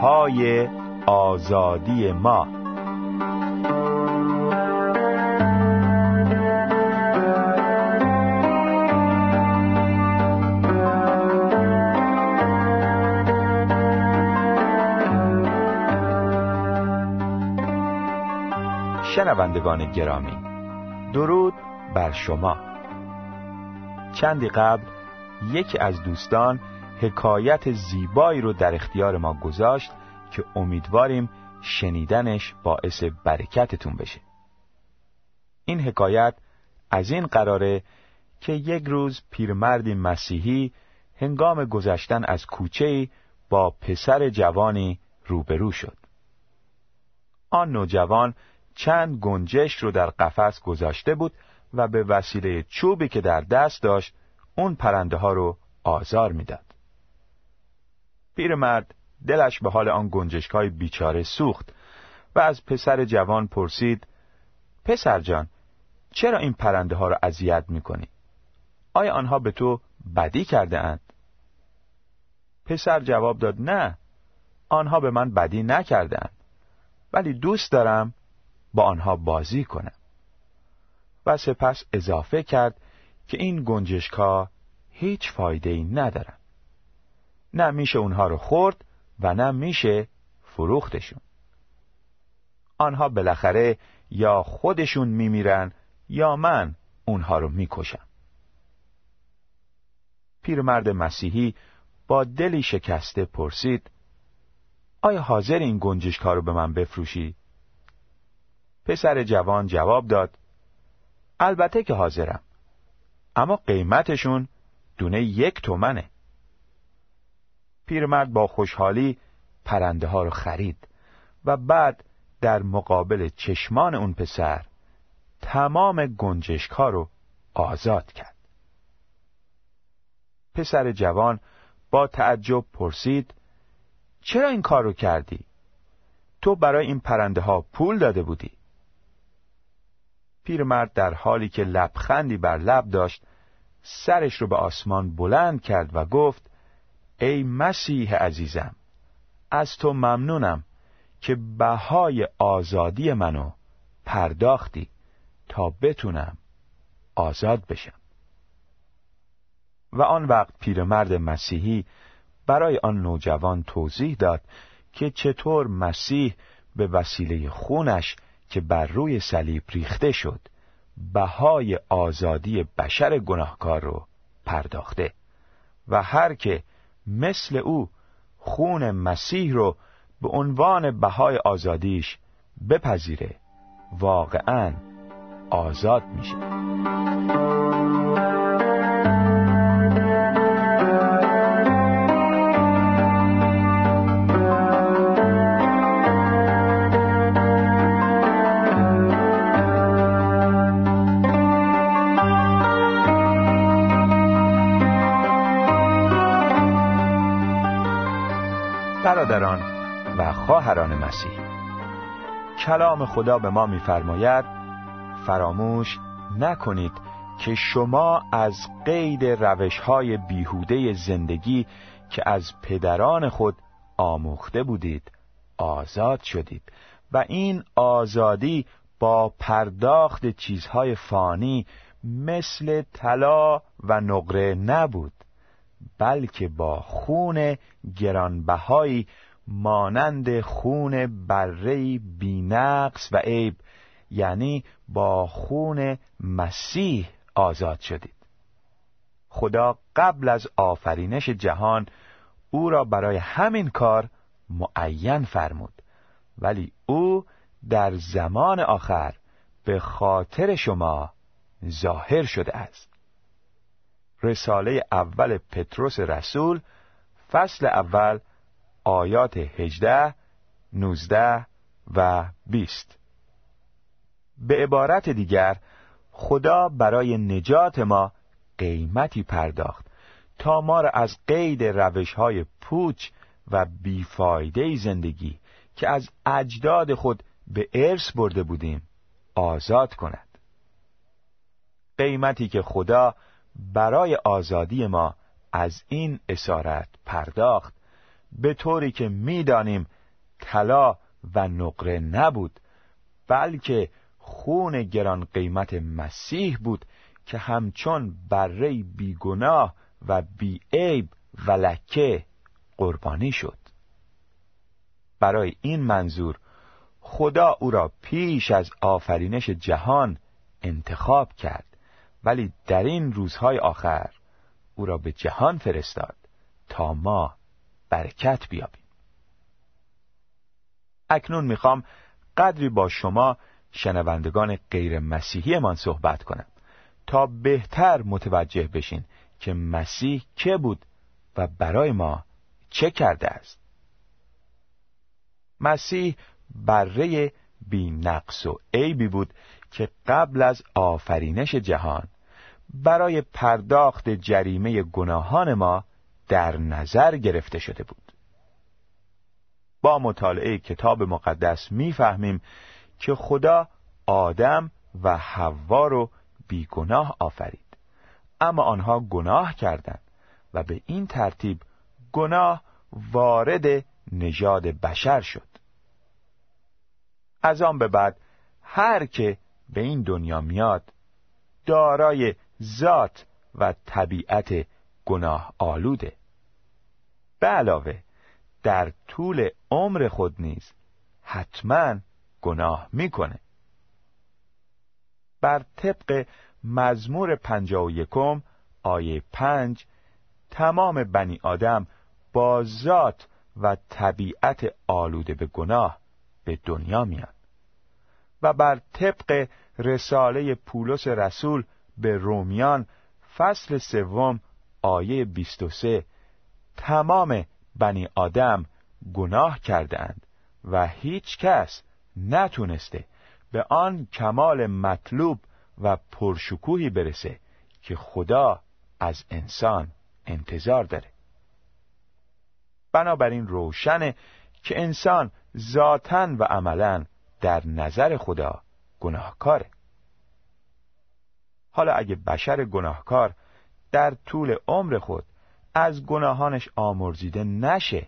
بهای آزادی ما. شنوندگان گرامی درود بر شما. چندی قبل یکی از دوستان حکایت زیبایی رو در اختیار ما گذاشت که امیدواریم شنیدنش باعث برکتتون بشه این حکایت از این قراره که یک روز پیرمردی مسیحی هنگام گذشتن از کوچه با پسر جوانی روبرو شد آن نوجوان چند گنجش رو در قفس گذاشته بود و به وسیله چوبی که در دست داشت اون پرنده ها رو آزار می‌داد. پیرمرد دلش به حال آن گنجشکای بیچاره سوخت و از پسر جوان پرسید پسر جان چرا این پرنده ها را اذیت می‌کنی؟ آیا آنها به تو بدی کرده اند؟ پسر جواب داد نه آنها به من بدی نکرده اند ولی دوست دارم با آنها بازی کنم و سپس اضافه کرد که این گنجشکا هیچ فایده ای ندارن نه میشه اونها رو خورد و نه میشه فروختشون. آنها بالاخره یا خودشون میمیرن یا من اونها رو می‌کشم. پیرمرد مسیحی با دلی شکسته پرسید آیا حاضر این گنجشکا رو به من بفروشی؟ پسر جوان جواب داد البته که حاضرم اما قیمتشون دونه یک تومنه. پیرمرد با خوشحالی پرنده ها رو خرید و بعد در مقابل چشمان اون پسر تمام گنجشک ها رو آزاد کرد پسر جوان با تعجب پرسید چرا این کار رو کردی؟ تو برای این پرنده ها پول داده بودی پیرمرد در حالی که لبخندی بر لب داشت سرش رو به آسمان بلند کرد و گفت ای مسیح عزیزم از تو ممنونم که بهای آزادی منو پرداختی تا بتونم آزاد بشم. و آن وقت پیرمرد مسیحی برای آن نوجوان توضیح داد که چطور مسیح به وسیله خونش که بر روی صلیب ریخته شد بهای آزادی بشر گناهکار رو پرداخته و هر که مثل او خون مسیح رو به عنوان بهای آزادیش بپذیره. واقعا آزاد میشه. مسیح. کلام خدا به ما میفرماید فراموش نکنید که شما از قید روش های بیهوده زندگی که از پدران خود آموخته بودید آزاد شدید. و این آزادی با پرداخت چیزهای فانی مثل طلا و نقره نبود بلکه با خون گرانبهایی مانند خون بره بینقص و عیب یعنی با خون مسیح آزاد شدید. خدا قبل از آفرینش جهان او را برای همین کار معین فرمود ولی او در زمان آخر به خاطر شما ظاهر شده است. رساله اول پتروس رسول فصل اول آیات هجده، نوزده و بیست. به عبارت دیگر خدا برای نجات ما قیمتی پرداخت تا ما را از قید روش های پوچ و بیفایده زندگی که از اجداد خود به ارث برده بودیم آزاد کند. قیمتی که خدا برای آزادی ما از این اسارت پرداخت به طوری که می‌دانیم طلا و نقره نبود بلکه خون گران قیمت مسیح بود که همچون بره بیگناه و بیعیب و لکه قربانی شد. برای این منظور خدا او را پیش از آفرینش جهان انتخاب کرد ولی در این روزهای آخر او را به جهان فرستاد تا ما برکت بیابیم. اکنون می‌خوام قدری با شما شنوندگان غیر مسیحی من صحبت کنم تا بهتر متوجه بشین که مسیح که بود و برای ما چه کرده است. مسیح بره بی نقص و عیبی بود که قبل از آفرینش جهان برای پرداخت جریمه گناهان ما در نظر گرفته شده بود. با مطالعه کتاب مقدس می‌فهمیم که خدا آدم و حوا رو بیگناه آفرید. اما آنها گناه کردند و به این ترتیب گناه وارد نژاد بشر شد. از آن به بعد هر که به این دنیا میاد دارای ذات و طبیعت گناه آلوده. به علاوه در طول عمر خود نیز حتما گناه می‌کنه. بر طبق مزمور پنجا و یکم آیه پنج تمام بنی آدم با ذات و طبیعت آلوده به گناه به دنیا میان و بر طبق رساله پولس رسول به رومیان فصل سوم آیه 23 تمام بنی آدم گناه کردند و هیچ کس نتونسته به آن کمال مطلوب و پرشکوهی برسه که خدا از انسان انتظار داره. بنابراین روشنه که انسان ذاتا و عملا در نظر خدا گناهکاره. حالا اگه بشر گناهکار در طول عمر خود از گناهانش آمرزیده نشه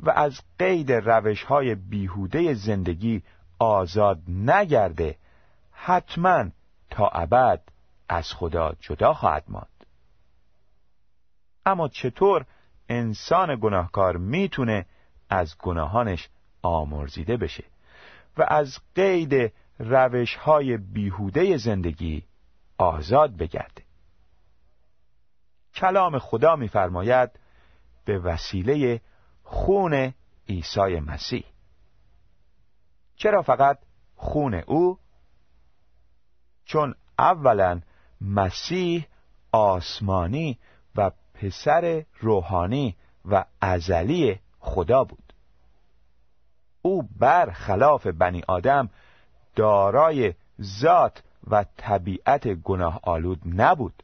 و از قید روش های بیهوده زندگی آزاد نگرده حتما تا ابد از خدا جدا خواهد ماند. اما چطور انسان گناهکار می‌تونه از گناهانش آمرزیده بشه و از قید روش های بیهوده زندگی آزاد بگرده؟ کلام خدا میفرماید به وسیله خون عیسی مسیح. چرا فقط خون او؟ چون اولا مسیح آسمانی و پسر روحانی و ازلی خدا بود. او بر خلاف بنی آدم دارای ذات و طبیعت گناه آلود نبود.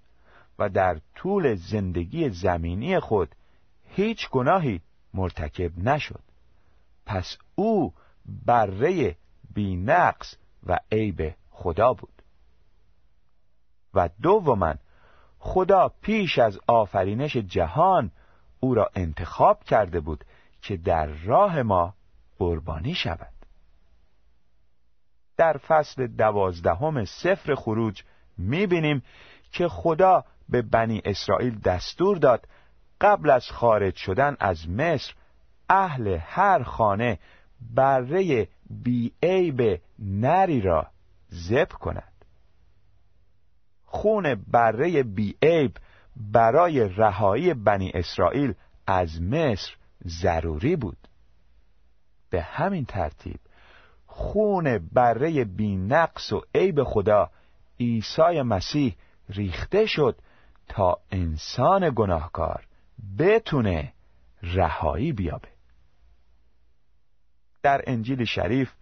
و در طول زندگی زمینی خود هیچ گناهی مرتکب نشد. پس او بره بی نقص و عیب خدا بود. و دوما خدا پیش از آفرینش جهان او را انتخاب کرده بود که در راه ما قربانی شود. در فصل دوازدهم سفر خروج می‌بینیم که خدا به بنی اسرائیل دستور داد قبل از خارج شدن از مصر اهل هر خانه بره بیعیب نری را زب کند خون بره بیعیب برای رهایی بنی اسرائیل از مصر ضروری بود. به همین ترتیب خون بره بی نقص و عیب خدا عیسی مسیح ریخته شد تا انسان گناهکار بتونه رهایی بیابه. در انجیل شریف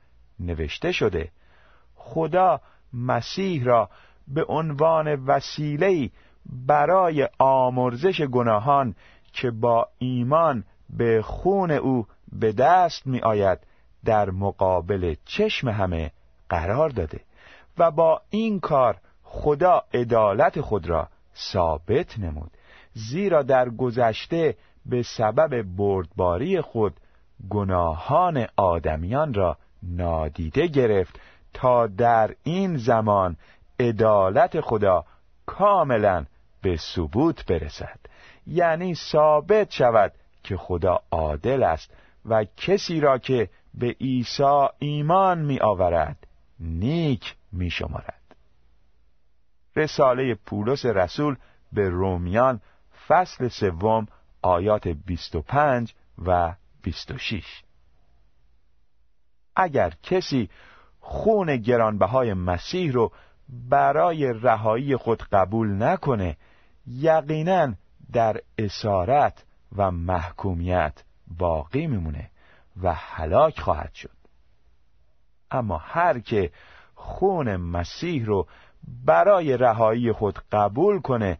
نوشته شده خدا مسیح را به عنوان وسیله برای آمرزش گناهان که با ایمان به خون او به دست می آید در مقابل چشم همه قرار داده و با این کار خدا عدالت خود را ثابت نمود زیرا در گذشته به سبب بردباری خود گناهان آدمیان را نادیده گرفت تا در این زمان عدالت خدا کاملا به ثبوت برسد. یعنی ثابت شود که خدا عادل است و کسی را که به عیسی ایمان می آورد نیک می شمارد رساله پولس رسول به رومیان فصل سوم آیات 25 و 26 اگر کسی خون گرانبهای مسیح رو برای رهایی خود قبول نکنه یقینا در اسارت و محکومیت باقی میمونه و هلاک خواهد شد. اما هر که خون مسیح رو برای رهایی خود قبول کنه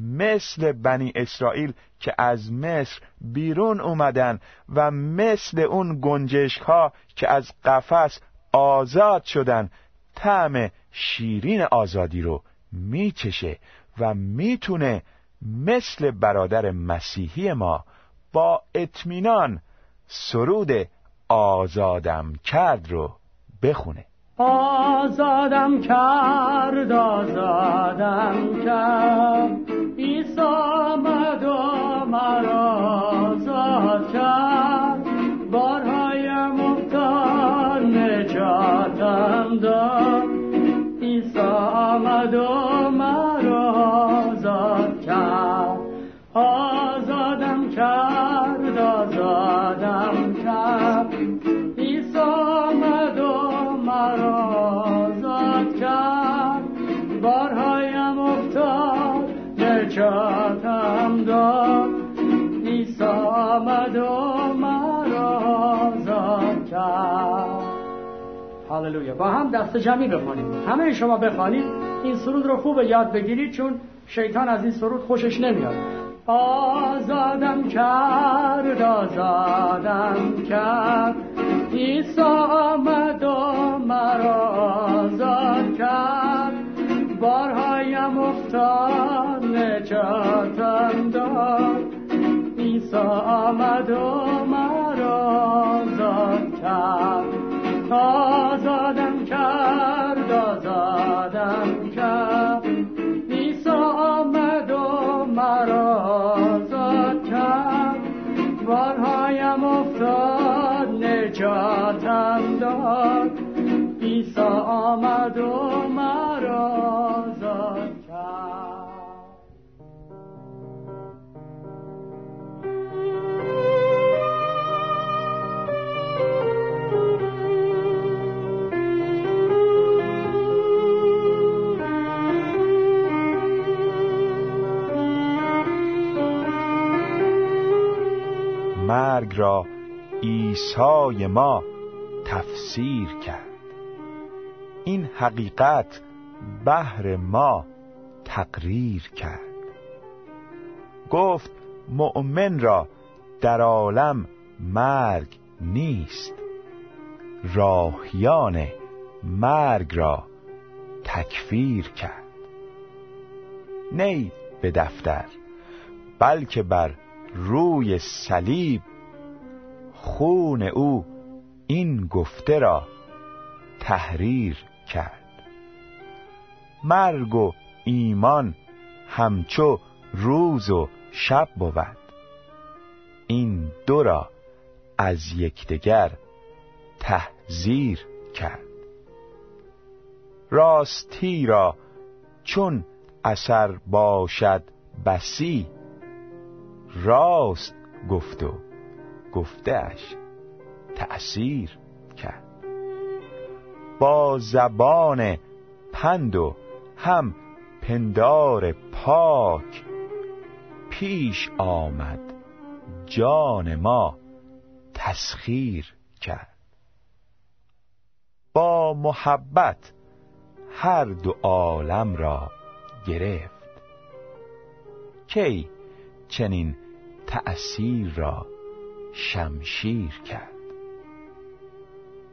مثل بنی اسرائیل که از مصر بیرون اومدن و مثل اون گنجشک ها که از قفس آزاد شدن طعم شیرین آزادی رو میچشه و می‌تونه مثل برادر مسیحی ما با اطمینان سرود آزادم کرد رو بخونه. آزادم کرد آزادم کرد. عیسی آمد و مرا آزاد کرد. بارهای مفتان نجاتم داد. عیسی آمد و هاللویا با هم دست جمعی بخوانیم. همه شما بخوانید. این سرود رو خوب یاد بگیرید چون شیطان از این سرود خوشش نمیاد. آزادم کرد آزادم کرد. عیسی آمد و مرا آزاد کرد. بارهایم افتاد نجاتم داد. عیسی آمد و مرا آزاد کرد. آمد و مرا آزاد مرگ را عیسی ما تفسیر کرد. این حقیقت بهر ما تقریر کرد. گفت مؤمن را در عالم مرگ نیست. راهیان مرگ را تکفیر کرد. نی به دفتر بلکه بر روی صلیب خون او این گفته را تحریر کرد. مرگ و ایمان همچو روز و شب بود. این دو را از یکدیگر تحذیر کرد. راستی را چون اثر باشد بسی راست گفت و گفتهش تأثیر کرد. با زبان پند و هم پندار پاک پیش آمد جان ما تسخیر کرد. با محبت هر دو عالم را گرفت. کی چنین تأثیر را شمشیر کرد؟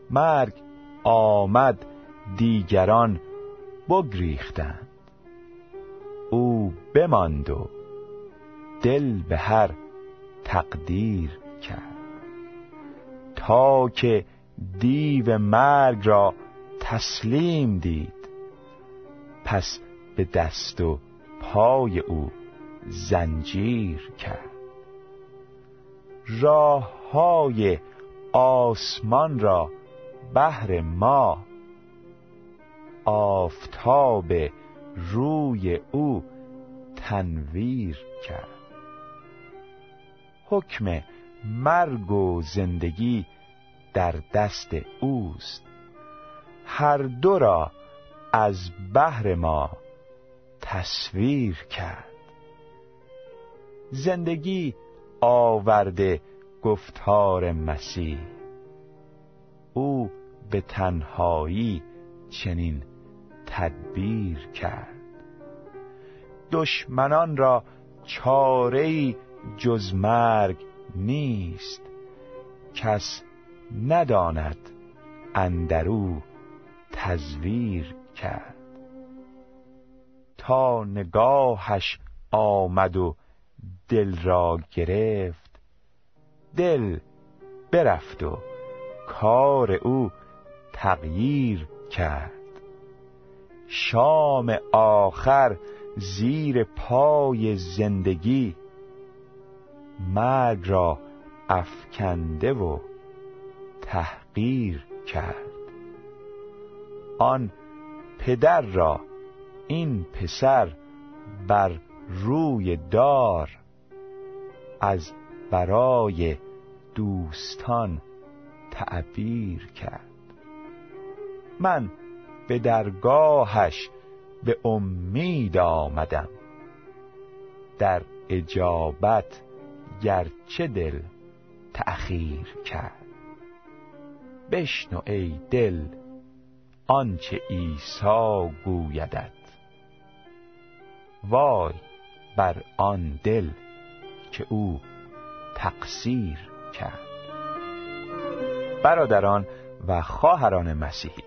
مرگ آمد دیگران بگریختند. او بماند و دل به هر تقدیر کرد. تا که دیو مرگ را تسلیم دید پس به دست و پای او زنجیر کرد. راه های آسمان را بهر ما آفتاب روی او تنویر کرد. حکم مرگ و زندگی در دست اوست. هر دو را از بهر ما تصویر کرد. زندگی آورده گفتار مسیح. او به تنهایی چنین تدبیر کرد. دشمنان را چاره جز مرگ نیست. کس نداند اندرو تزویر کرد. تا نگاهش آمد و دل را گرفت دل برفت و کار او تغییر کرد. شام آخر زیر پای زندگی مرگ را افکنده و تحقیر کرد. آن پدر را این پسر بر روی دار از برای دوستان تعبیر کرد. من به درگاهش به امید آمدم. در اجابت گرچه دل تأخیر کرد. بشنو ای دل آنچه عیسی گویدت. وای بر آن دل که او تقصیر کرد. برادران و خواهران مسیحی.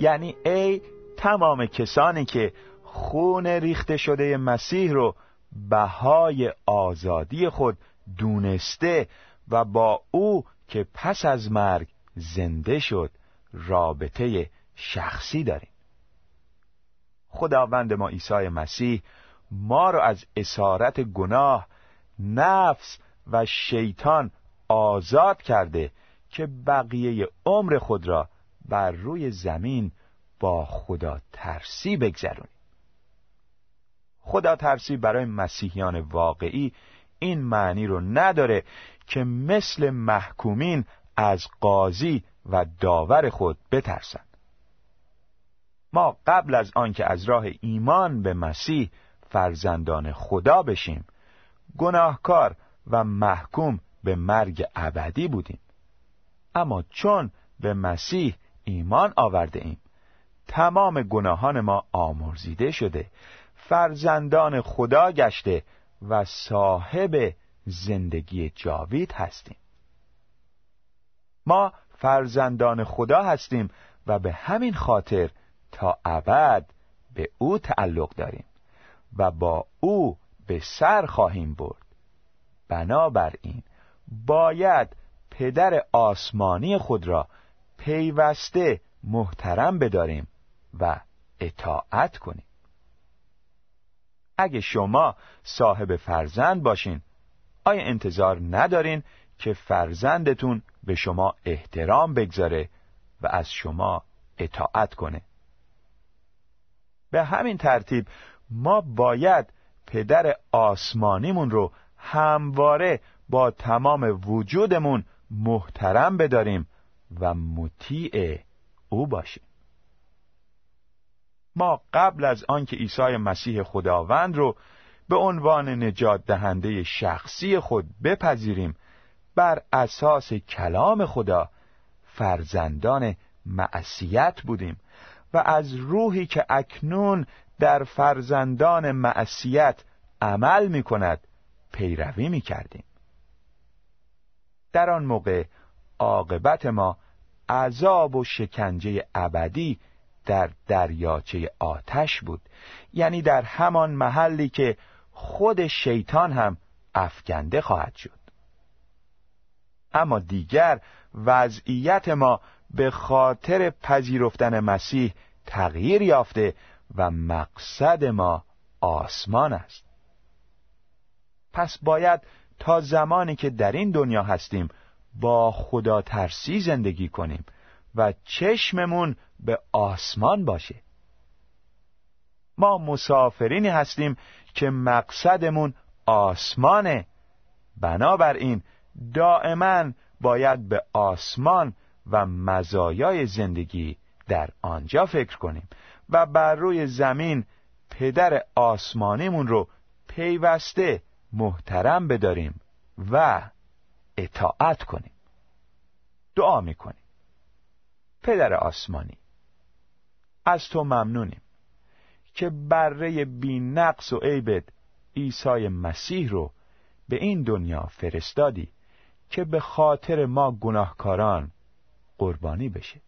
یعنی ای تمام کسانی که خون ریخته شده مسیح رو بهای آزادی خود دونسته و با او که پس از مرگ زنده شد رابطه شخصی داریم. خداوند ما عیسی مسیح ما را از اسارت گناه نفس و شیطان آزاد کرده که بقیه عمر خود را بر روی زمین با خدا ترسی بگذرونیم. خدا ترسی برای مسیحیان واقعی این معنی رو نداره که مثل محکومین از قاضی و داور خود بترسند. ما قبل از آنکه از راه ایمان به مسیح فرزندان خدا بشیم گناهکار و محکوم به مرگ ابدی بودیم. اما چون به مسیح ایمان آورده ایم تمام گناهان ما آمرزیده شده فرزندان خدا گشته و صاحب زندگی جاوید هستیم. ما فرزندان خدا هستیم و به همین خاطر تا ابد به او تعلق داریم و با او به سر خواهیم برد. بنابراین باید پدر آسمانی خود را پیوسته محترم بداریم و اطاعت کنیم. اگه شما صاحب فرزند باشین آیا انتظار ندارین که فرزندتون به شما احترام بگذاره و از شما اطاعت کنه؟ به همین ترتیب ما باید پدر آسمانیمون رو همواره با تمام وجودمون محترم بداریم و مطیع او باشیم ما قبل از آنکه عیسی مسیح خداوند رو به عنوان نجات دهنده شخصی خود بپذیریم بر اساس کلام خدا فرزندان معصیت بودیم و از روحی که اکنون در فرزندان معصیت عمل می کند پیروی می کردیم. در آن موقع عاقبت ما عذاب و شکنجه ابدی در دریاچه آتش بود. یعنی در همان محلی که خود شیطان هم افکنده خواهد شد. اما دیگر وضعیت ما به خاطر پذیرفتن مسیح تغییر یافته و مقصد ما آسمان است. پس باید تا زمانی که در این دنیا هستیم با خدا ترسی زندگی کنیم و چشممون به آسمان باشه. ما مسافرینی هستیم که مقصدمون آسمانه. بنابراین دائما باید به آسمان و مزایای زندگی در آنجا فکر کنیم و بر روی زمین پدر آسمانیمون رو پیوسته محترم بداریم و اطاعت کنیم. دعا می‌کنیم. پدر آسمانی از تو ممنونیم که بره بی نقص و عیبت عیسی مسیح رو به این دنیا فرستادی که به خاطر ما گناهکاران قربانی بشه.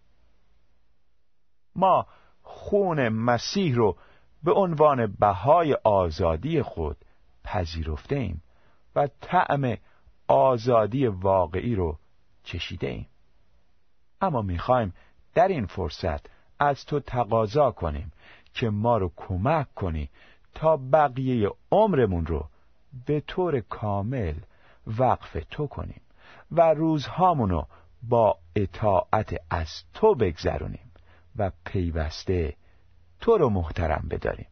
ما خون مسیح رو به عنوان بهای آزادی خود پذیرفته ایم و طعم آزادی واقعی رو چشیده ایم اما می‌خوایم در این فرصت از تو تقاضا کنیم که ما رو کمک کنی تا بقیه عمرمون رو به طور کامل وقف تو کنیم و روزهامونو با اطاعت از تو بگذرونیم و پیوسته تو رو محترم بداریم.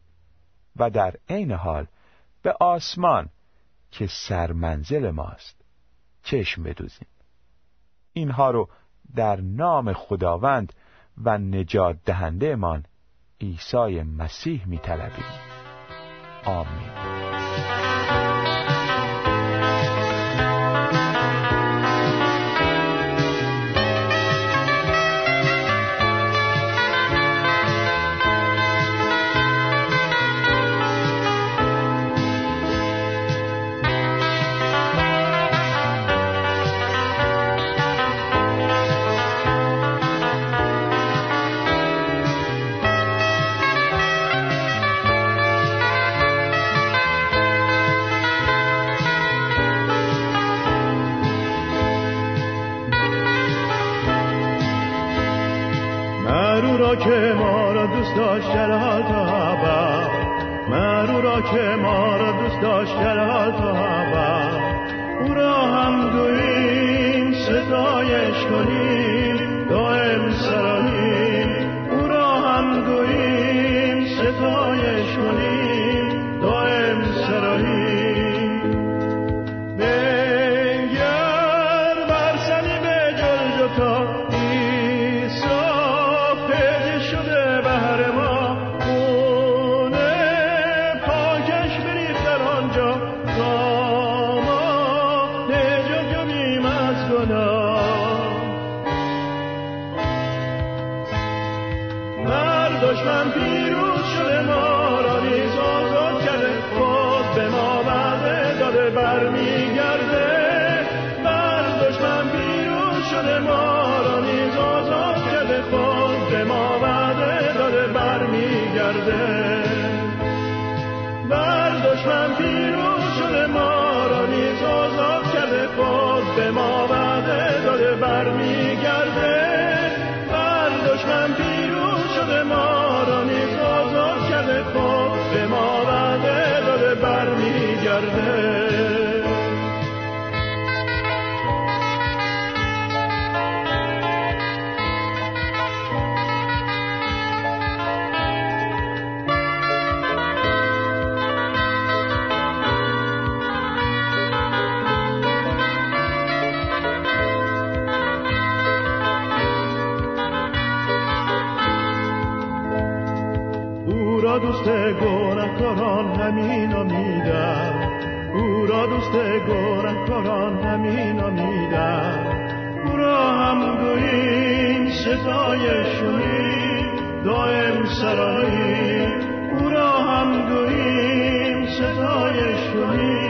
و در عین حال به آسمان که سرمنزل ماست. چشم بدوزیم. اینها رو در نام خداوند و نجات دهنده من عیسی مسیح می طلبیم. که ما را دوست داشت حال تا من او را که ما را دوست داشت حال تا او را هم گوییم ستایش کنیم دائم سراییم او را هم گوییم ستایش بر برمیگرده. بر دشمن بیرون شده ما دوست گناهکاران همین میدم او را دوست گناهکاران همین میدم او را هم گوییم ستایشونی دائم سرایی. او را هم گوییم ستایشونی